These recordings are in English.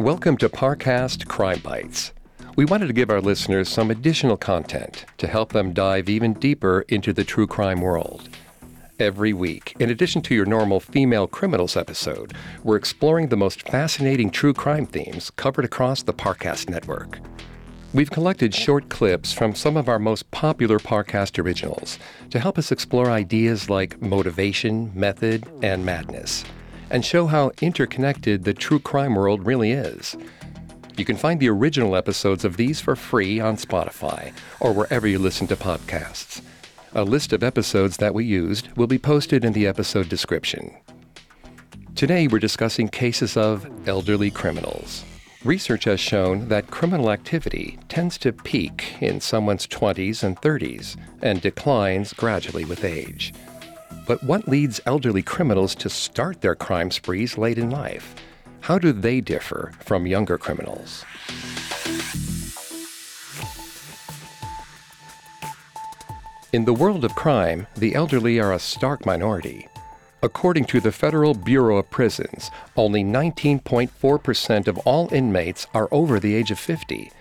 Welcome to Parcast Crime Bites. We wanted to give our listeners some additional content to help them dive even deeper into the true crime world. Every week, in addition to your normal female criminals episode, we're exploring the most fascinating true crime themes covered across the Parcast network. We've collected short clips from some of our most popular Parcast originals to help us explore ideas like motivation, method, and madness, and show how interconnected the true crime world really is. You can find the original episodes of these for free on Spotify or wherever you listen to podcasts. A list of episodes that we used will be posted in the episode description. Today, we're discussing cases of elderly criminals. Research has shown that criminal activity tends to peak in someone's 20s and 30s and declines gradually with age. But what leads elderly criminals to start their crime sprees late in life? How do they differ from younger criminals? In the world of crime, the elderly are a stark minority. According to the Federal Bureau of Prisons, only 19.4% of all inmates are over the age of 50.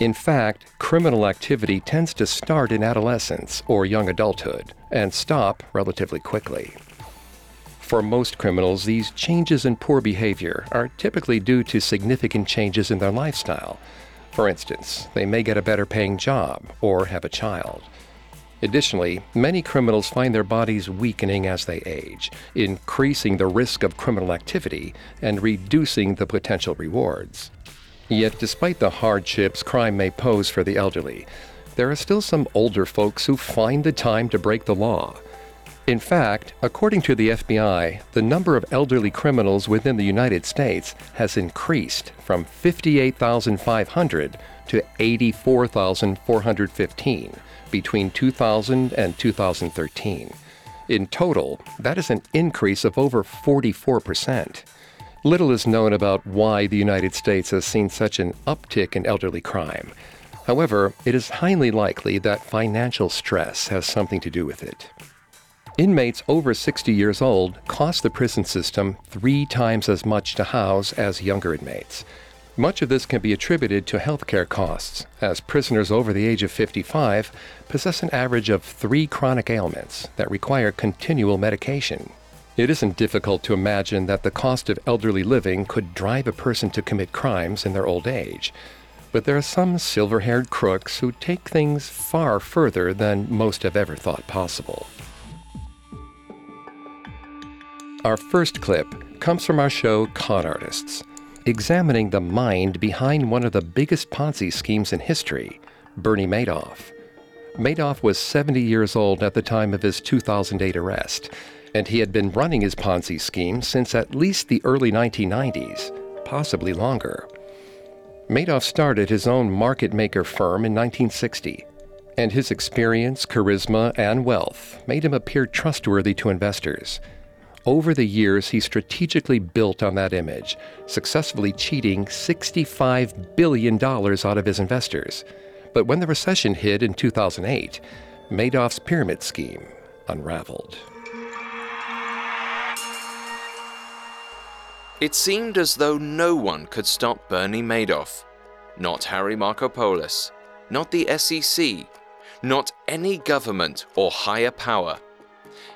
In fact, criminal activity tends to start in adolescence or young adulthood and stop relatively quickly. For most criminals, these changes in poor behavior are typically due to significant changes in their lifestyle. For instance, they may get a better paying job or have a child. Additionally, many criminals find their bodies weakening as they age, increasing the risk of criminal activity and reducing the potential rewards. Yet, despite the hardships crime may pose for the elderly, there are still some older folks who find the time to break the law. In fact, according to the FBI, the number of elderly criminals within the United States has increased from 58,500 to 84,415 between 2000 and 2013. In total, that is an increase of over 44%. Little is known about why the United States has seen such an uptick in elderly crime. However, it is highly likely that financial stress has something to do with it. Inmates over 60 years old cost the prison system three times as much to house as younger inmates. Much of this can be attributed to healthcare costs, as prisoners over the age of 55 possess an average of three chronic ailments that require continual medication. It isn't difficult to imagine that the cost of elderly living could drive a person to commit crimes in their old age. But there are some silver haired crooks who take things far further than most have ever thought possible. Our first clip comes from our show Con Artists, examining the mind behind one of the biggest Ponzi schemes in history, Bernie Madoff. Madoff was 70 years old at the time of his 2008 arrest, and he had been running his Ponzi scheme since at least the early 1990s, possibly longer. Madoff started his own market maker firm in 1960, and his experience, charisma, and wealth made him appear trustworthy to investors. Over the years, he strategically built on that image, successfully cheating $65 billion out of his investors. But when the recession hit in 2008, Madoff's pyramid scheme unraveled. It seemed as though no one could stop Bernie Madoff. Not Harry Markopolos, not the SEC, not any government or higher power.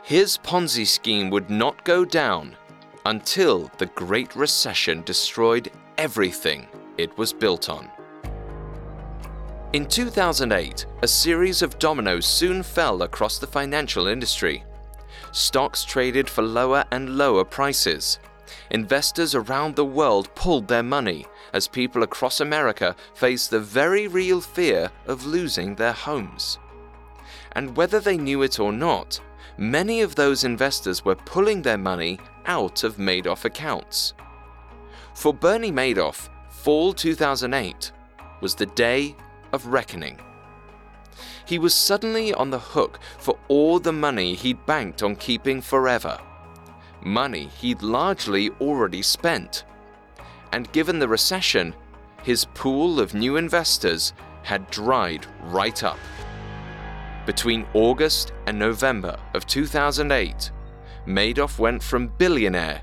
His Ponzi scheme would not go down until the Great Recession destroyed everything it was built on. In 2008, a series of dominoes soon fell across the financial industry. Stocks traded for lower and lower prices. Investors around the world pulled their money as people across America faced the very real fear of losing their homes. And whether they knew it or not, many of those investors were pulling their money out of Madoff accounts. For Bernie Madoff, fall 2008 was the day of reckoning. He was suddenly on the hook for all the money he'd banked on keeping forever. Money he'd largely already spent. And given the recession, his pool of new investors had dried right up. Between August and November of 2008, Madoff went from billionaire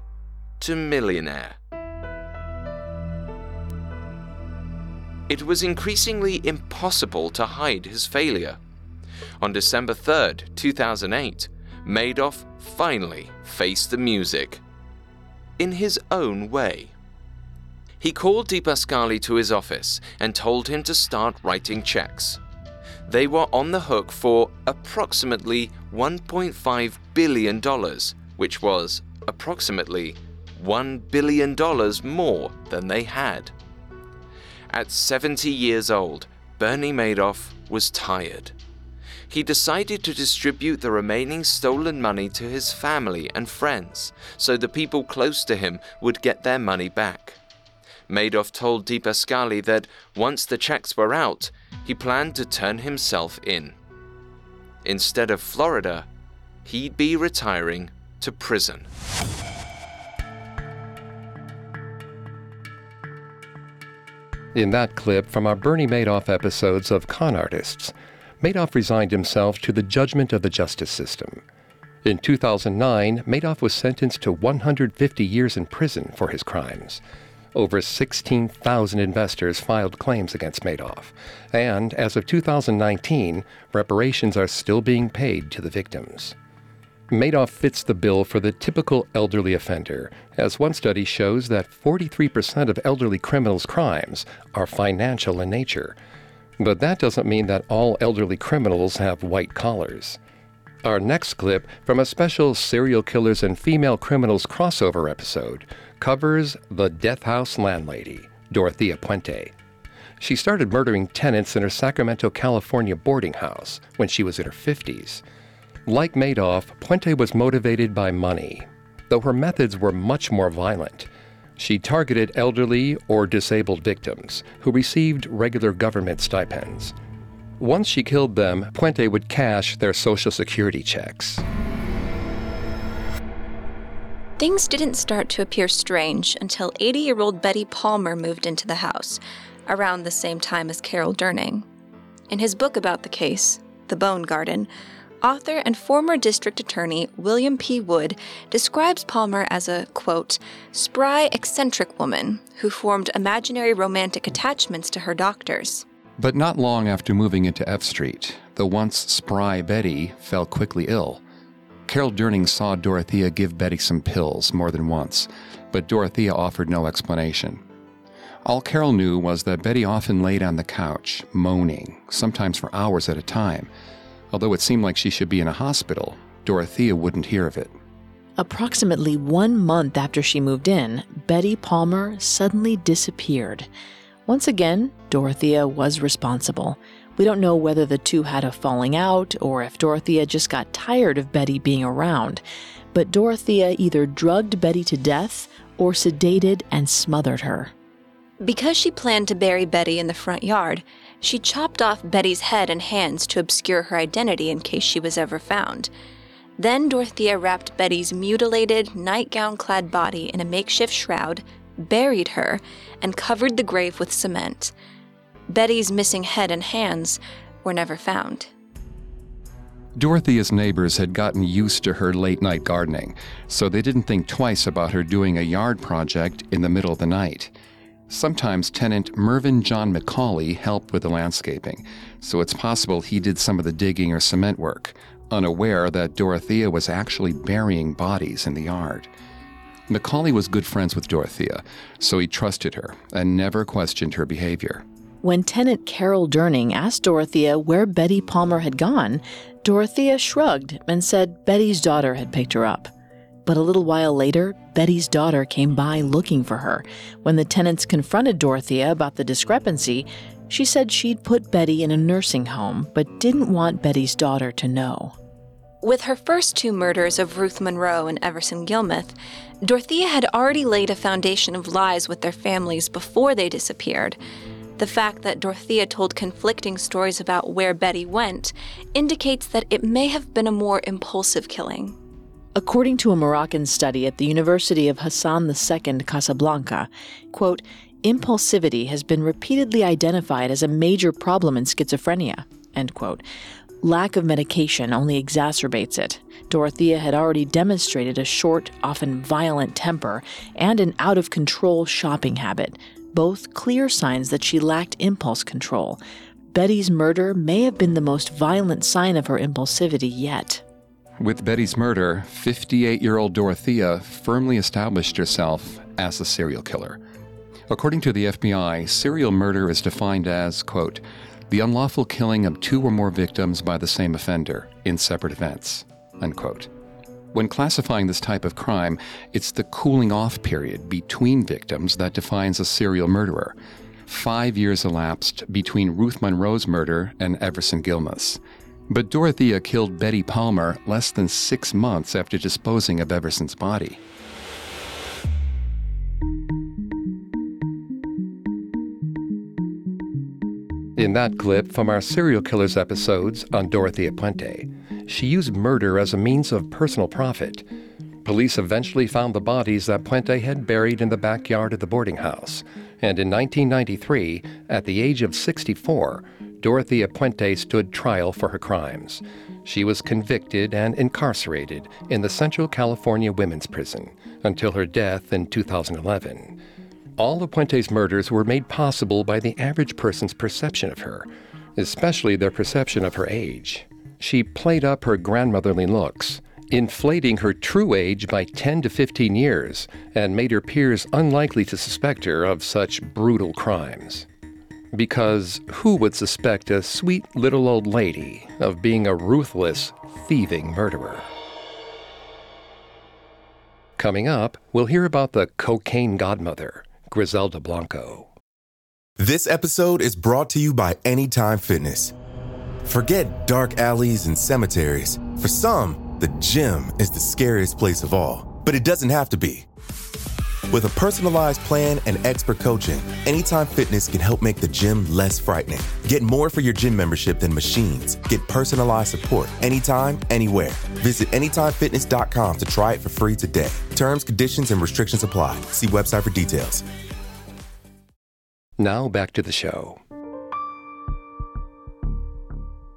to millionaire. It was increasingly impossible to hide his failure. On December 3, 2008, Madoff finally faced the music. In his own way. He called DiPascali to his office and told him to start writing checks. They were on the hook for approximately $1.5 billion, which was approximately $1 billion more than they had. At 70 years old, Bernie Madoff was tired. He decided to distribute the remaining stolen money to his family and friends so the people close to him would get their money back. Madoff told DiPascali that once the checks were out, he planned to turn himself in. Instead of Florida, he'd be retiring to prison. In that clip from our Bernie Madoff episodes of Con Artists, Madoff resigned himself to the judgment of the justice system. In 2009, Madoff was sentenced to 150 years in prison for his crimes. Over 16,000 investors filed claims against Madoff, and as of 2019, reparations are still being paid to the victims. Madoff fits the bill for the typical elderly offender, as one study shows that 43% of elderly criminals' crimes are financial in nature. But that doesn't mean that all elderly criminals have white collars. Our next clip from a special Serial Killers and Female Criminals crossover episode covers the Death House landlady, Dorothea Puente. She started murdering tenants in her Sacramento, California boarding house when she was in her 50s. Like Madoff, Puente was motivated by money, though her methods were much more violent. She targeted elderly or disabled victims who received regular government stipends. Once she killed them, Puente would cash their Social Security checks. Things didn't start to appear strange until 80 year old Betty Palmer moved into the house, around the same time as Carol Durning. In his book about the case, The Bone Garden, author and former district attorney William P. Wood describes Palmer as a, quote, spry, eccentric woman who formed imaginary romantic attachments to her doctors. But not long after moving into F Street, the once spry Betty fell quickly ill. Carol Durning saw Dorothea give Betty some pills more than once, but Dorothea offered no explanation. All Carol knew was that Betty often laid on the couch, moaning, sometimes for hours at a time, Although it seemed like she should be in a hospital, Dorothea wouldn't hear of it. Approximately one month after she moved in, Betty Palmer suddenly disappeared. Once again, Dorothea was responsible. We don't know whether the two had a falling out or if Dorothea just got tired of Betty being around, but Dorothea either drugged Betty to death or sedated and smothered her. Because she planned to bury Betty in the front yard, she chopped off Betty's head and hands to obscure her identity in case she was ever found. Then Dorothea wrapped Betty's mutilated, nightgown clad body in a makeshift shroud, buried her, and covered the grave with cement. Betty's missing head and hands were never found. Dorothea's neighbors had gotten used to her late night gardening, so they didn't think twice about her doing a yard project in the middle of the night. Sometimes tenant Mervyn John McCauley helped with the landscaping, so it's possible he did some of the digging or cement work, unaware that Dorothea was actually burying bodies in the yard. McCauley was good friends with Dorothea, so he trusted her and never questioned her behavior. When tenant Carol Durning asked Dorothea where Betty Palmer had gone, Dorothea shrugged and said Betty's daughter had picked her up. But a little while later, Betty's daughter came by looking for her. When the tenants confronted Dorothea about the discrepancy, she said she'd put Betty in a nursing home, but didn't want Betty's daughter to know. With her first two murders of Ruth Monroe and Everson Gilmuth, Dorothea had already laid a foundation of lies with their families before they disappeared. The fact that Dorothea told conflicting stories about where Betty went indicates that it may have been a more impulsive killing. According to a Moroccan study at the University of Hassan II Casablanca, quote, impulsivity has been repeatedly identified as a major problem in schizophrenia, end quote. Lack of medication only exacerbates it. Dorothea had already demonstrated a short, often violent temper and an out of control shopping habit, both clear signs that she lacked impulse control. Betty's murder may have been the most violent sign of her impulsivity yet. With Betty's murder, 58 year old Dorothea firmly established herself as a serial killer. According to the FBI, serial murder is defined as, quote, the unlawful killing of two or more victims by the same offender in separate events, unquote. When classifying this type of crime, it's the cooling off period between victims that defines a serial murderer. Five years elapsed between Ruth Monroe's murder and Everson Gilmuth's. But Dorothea killed Betty Palmer less than six months after disposing of Everson's body. In that clip from our serial killers episodes on Dorothea Puente, she used murder as a means of personal profit. Police eventually found the bodies that Puente had buried in the backyard of the boarding house. And in 1993, at the age of 64, Dorothea Puente stood trial for her crimes. She was convicted and incarcerated in the Central California Women's Prison until her death in 2011. All of Puente's murders were made possible by the average person's perception of her, especially their perception of her age. She played up her grandmotherly looks, inflating her true age by 10 to 15 years, and made her peers unlikely to suspect her of such brutal crimes. Because who would suspect a sweet little old lady of being a ruthless, thieving murderer? Coming up, we'll hear about the cocaine godmother, Griselda Blanco. This episode is brought to you by Anytime Fitness. Forget dark alleys and cemeteries. For some, the gym is the scariest place of all, but it doesn't have to be. With a personalized plan and expert coaching, Anytime Fitness can help make the gym less frightening. Get more for your gym membership than machines. Get personalized support anytime, anywhere. Visit AnytimeFitness.com to try it for free today. Terms, conditions, and restrictions apply. See website for details. Now back to the show.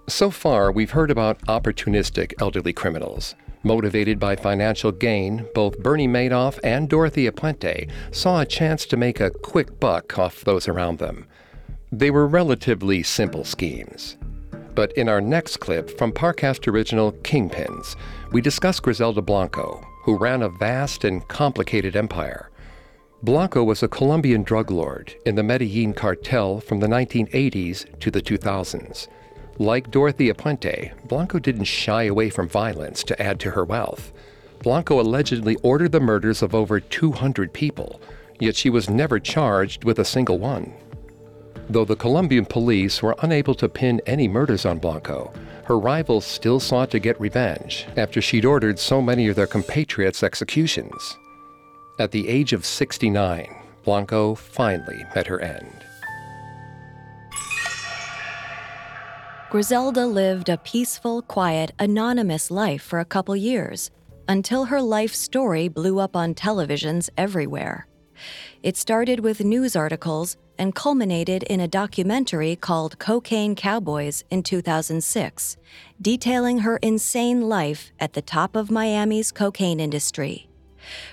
So far, we've heard about opportunistic elderly criminals. Motivated by financial gain, both Bernie Madoff and Dorothea Puente saw a chance to make a quick buck off those around them. They were relatively simple schemes. But in our next clip from Parcast Original Kingpins, we discuss Griselda Blanco, who ran a vast and complicated empire. Blanco was a Colombian drug lord in the Medellin cartel from the 1980s to the 2000s. Like Dorothea Puente, Blanco didn't shy away from violence to add to her wealth. Blanco allegedly ordered the murders of over 200 people, yet she was never charged with a single one. Though the Colombian police were unable to pin any murders on Blanco, her rivals still sought to get revenge after she'd ordered so many of their compatriots' executions. At the age of 69, Blanco finally met her end. Griselda lived a peaceful, quiet, anonymous life for a couple years until her life story blew up on televisions everywhere. It started with news articles and culminated in a documentary called Cocaine Cowboys in 2006, detailing her insane life at the top of Miami's cocaine industry.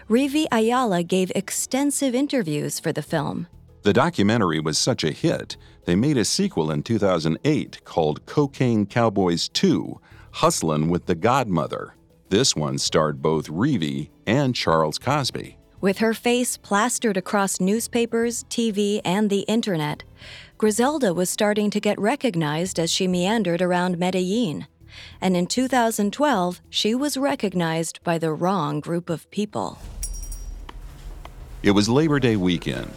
Rivi Ayala gave extensive interviews for the film. The documentary was such a hit, they made a sequel in 2008 called Cocaine Cowboys 2 Hustlin' with the Godmother. This one starred both Rivi and Charles Cosby. With her face plastered across newspapers, TV, and the internet, Griselda was starting to get recognized as she meandered around Medellin. And in 2012, she was recognized by the wrong group of people. It was Labor Day weekend.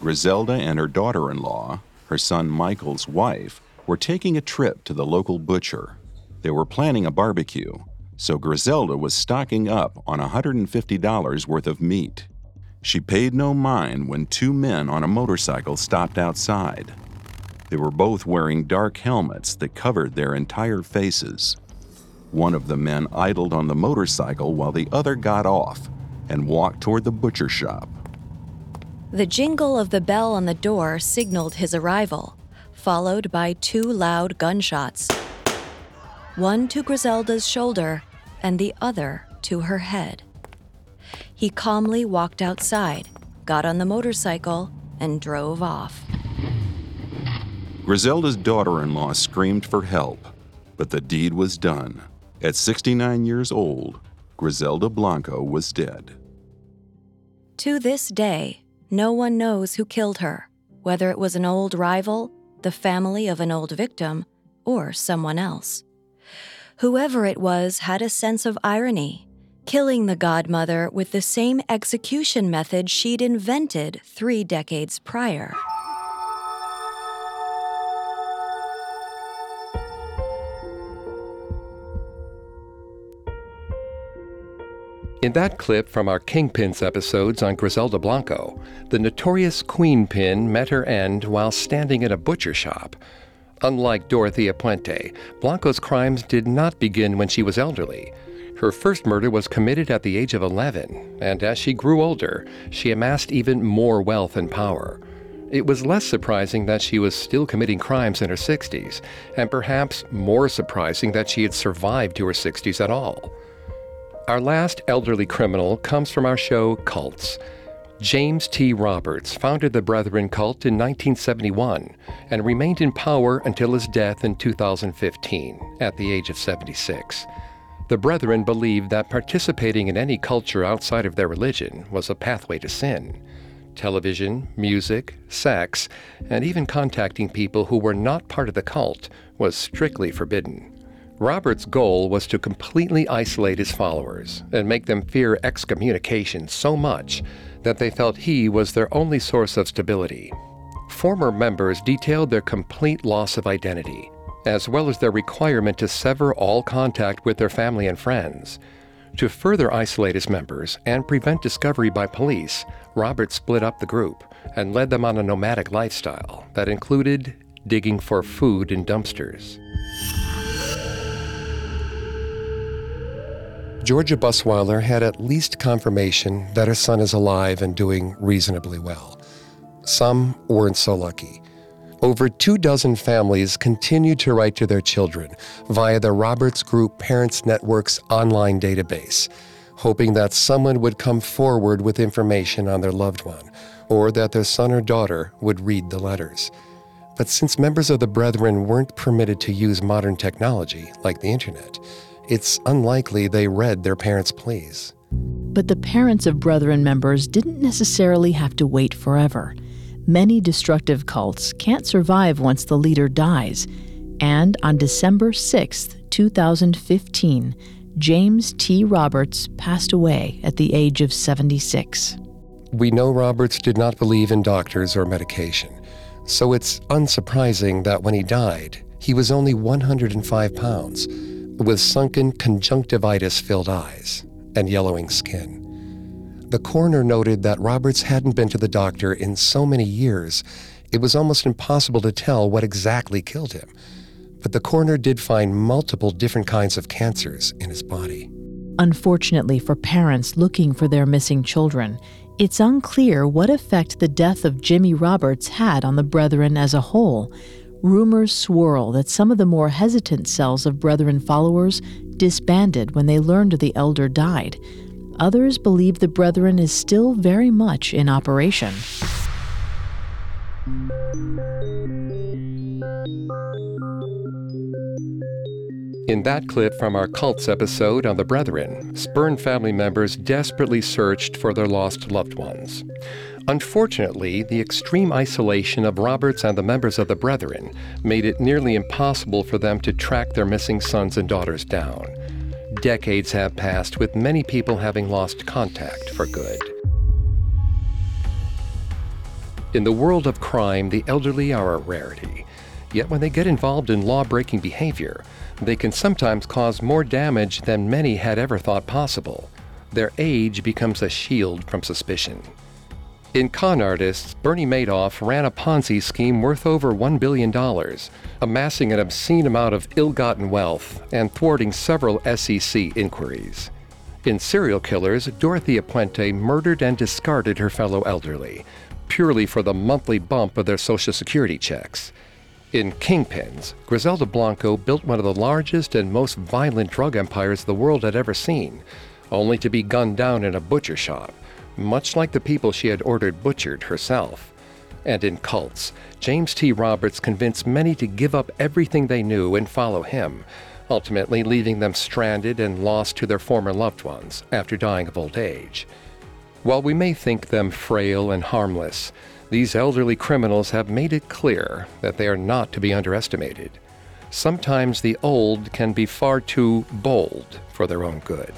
Griselda and her daughter in law, her son Michael's wife, were taking a trip to the local butcher. They were planning a barbecue. so Griselda was stocking up on $150 worth of meat. She paid no mind when two men on a motorcycle stopped outside. They were both wearing dark helmets that covered their entire faces. One of the men idled on the motorcycle while the other got off and walked toward the butcher shop. The jingle of the bell on the door signaled his arrival, followed by two loud gunshots one to Griselda's shoulder and the other to her head. He calmly walked outside, got on the motorcycle, and drove off. Griselda's daughter in law screamed for help, but the deed was done. At 69 years old, Griselda Blanco was dead. To this day, no one knows who killed her, whether it was an old rival, the family of an old victim, or someone else. Whoever it was had a sense of irony, killing the godmother with the same execution method she'd invented three decades prior. In that clip from our Kingpins episodes on Griselda Blanco, the notorious Queen Pin met her end while standing in a butcher shop. Unlike Dorothea Puente, Blanco's crimes did not begin when she was elderly. Her first murder was committed at the age of 11, and as she grew older, she amassed even more wealth and power. It was less surprising that she was still committing crimes in her 60s, and perhaps more surprising that she had survived to her 60s at all. Our last elderly criminal comes from our show Cults. James T. Roberts founded the Brethren cult in 1971 and remained in power until his death in 2015 at the age of 76. The Brethren believed that participating in any culture outside of their religion was a pathway to sin. Television, music, sex, and even contacting people who were not part of the cult was strictly forbidden. Robert's goal was to completely isolate his followers and make them fear excommunication so much that they felt he was their only source of stability. Former members detailed their complete loss of identity, as well as their requirement to sever all contact with their family and friends. To further isolate his members and prevent discovery by police, Robert split up the group and led them on a nomadic lifestyle that included digging for food in dumpsters. Georgia Busweiler had at least confirmation that her son is alive and doing reasonably well. Some weren't so lucky. Over two dozen families continued to write to their children via the Roberts Group Parents Network's online database, hoping that someone would come forward with information on their loved one, or that their son or daughter would read the letters. But since members of the Brethren weren't permitted to use modern technology like the internet, it's unlikely they read their parents' pleas. But the parents of Brethren members didn't necessarily have to wait forever. Many destructive cults can't survive once the leader dies. And on December 6, 2015, James T. Roberts passed away at the age of 76. We know Roberts did not believe in doctors or medication, so it's unsurprising that when he died, he was only 105 pounds with sunken conjunctivitis filled eyes and yellowing skin. The coroner noted that Roberts hadn't been to the doctor in so many years, it was almost impossible to tell what exactly killed him. But the coroner did find multiple different kinds of cancers in his body. Unfortunately for parents looking for their missing children, it's unclear what effect the death of Jimmy Roberts had on the Brethren as a whole rumors swirl that some of the more hesitant cells of Brethren followers disbanded when they learned the elder died. Others believe the Brethren is still very much in operation. In that clip from our Cults episode on the Brethren, Spurn family members desperately searched for their lost loved ones. Unfortunately, the extreme isolation of Roberts and the members of the Brethren made it nearly impossible for them to track their missing sons and daughters down. Decades have passed, with many people having lost contact for good. In the world of crime, the elderly are a rarity. Yet when they get involved in law breaking behavior, They can sometimes cause more damage than many had ever thought possible. Their age becomes a shield from suspicion. In Con Artists, Bernie Madoff ran a Ponzi scheme worth over $1 billion, amassing an obscene amount of ill gotten wealth and thwarting several SEC inquiries. In Serial Killers, Dorothea Puente murdered and discarded her fellow elderly, purely for the monthly bump of their Social Security checks. In Kingpins, Griselda Blanco built one of the largest and most violent drug empires the world had ever seen, only to be gunned down in a butcher shop much like the people she had ordered butchered herself. And in cults, James T. Roberts convinced many to give up everything they knew and follow him, ultimately leaving them stranded and lost to their former loved ones after dying of old age. While we may think them frail and harmless, these elderly criminals have made it clear that they are not to be underestimated. Sometimes the old can be far too bold for their own good.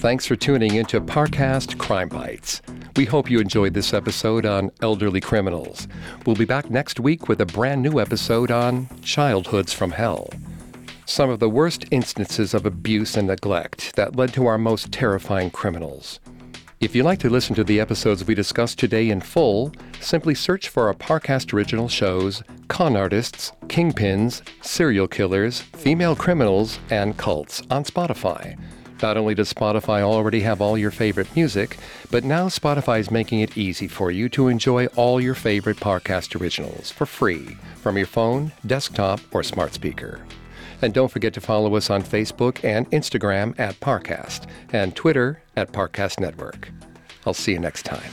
Thanks for tuning into Parcast Crime Bites. We hope you enjoyed this episode on elderly criminals. We'll be back next week with a brand new episode on childhoods from hell. Some of the worst instances of abuse and neglect that led to our most terrifying criminals. If you'd like to listen to the episodes we discussed today in full, simply search for our Parcast original shows Con Artists, Kingpins, Serial Killers, Female Criminals, and Cults on Spotify. Not only does Spotify already have all your favorite music, but now Spotify is making it easy for you to enjoy all your favorite Parcast originals for free from your phone, desktop, or smart speaker. And don't forget to follow us on Facebook and Instagram at Parcast and Twitter at Parcast Network. I'll see you next time.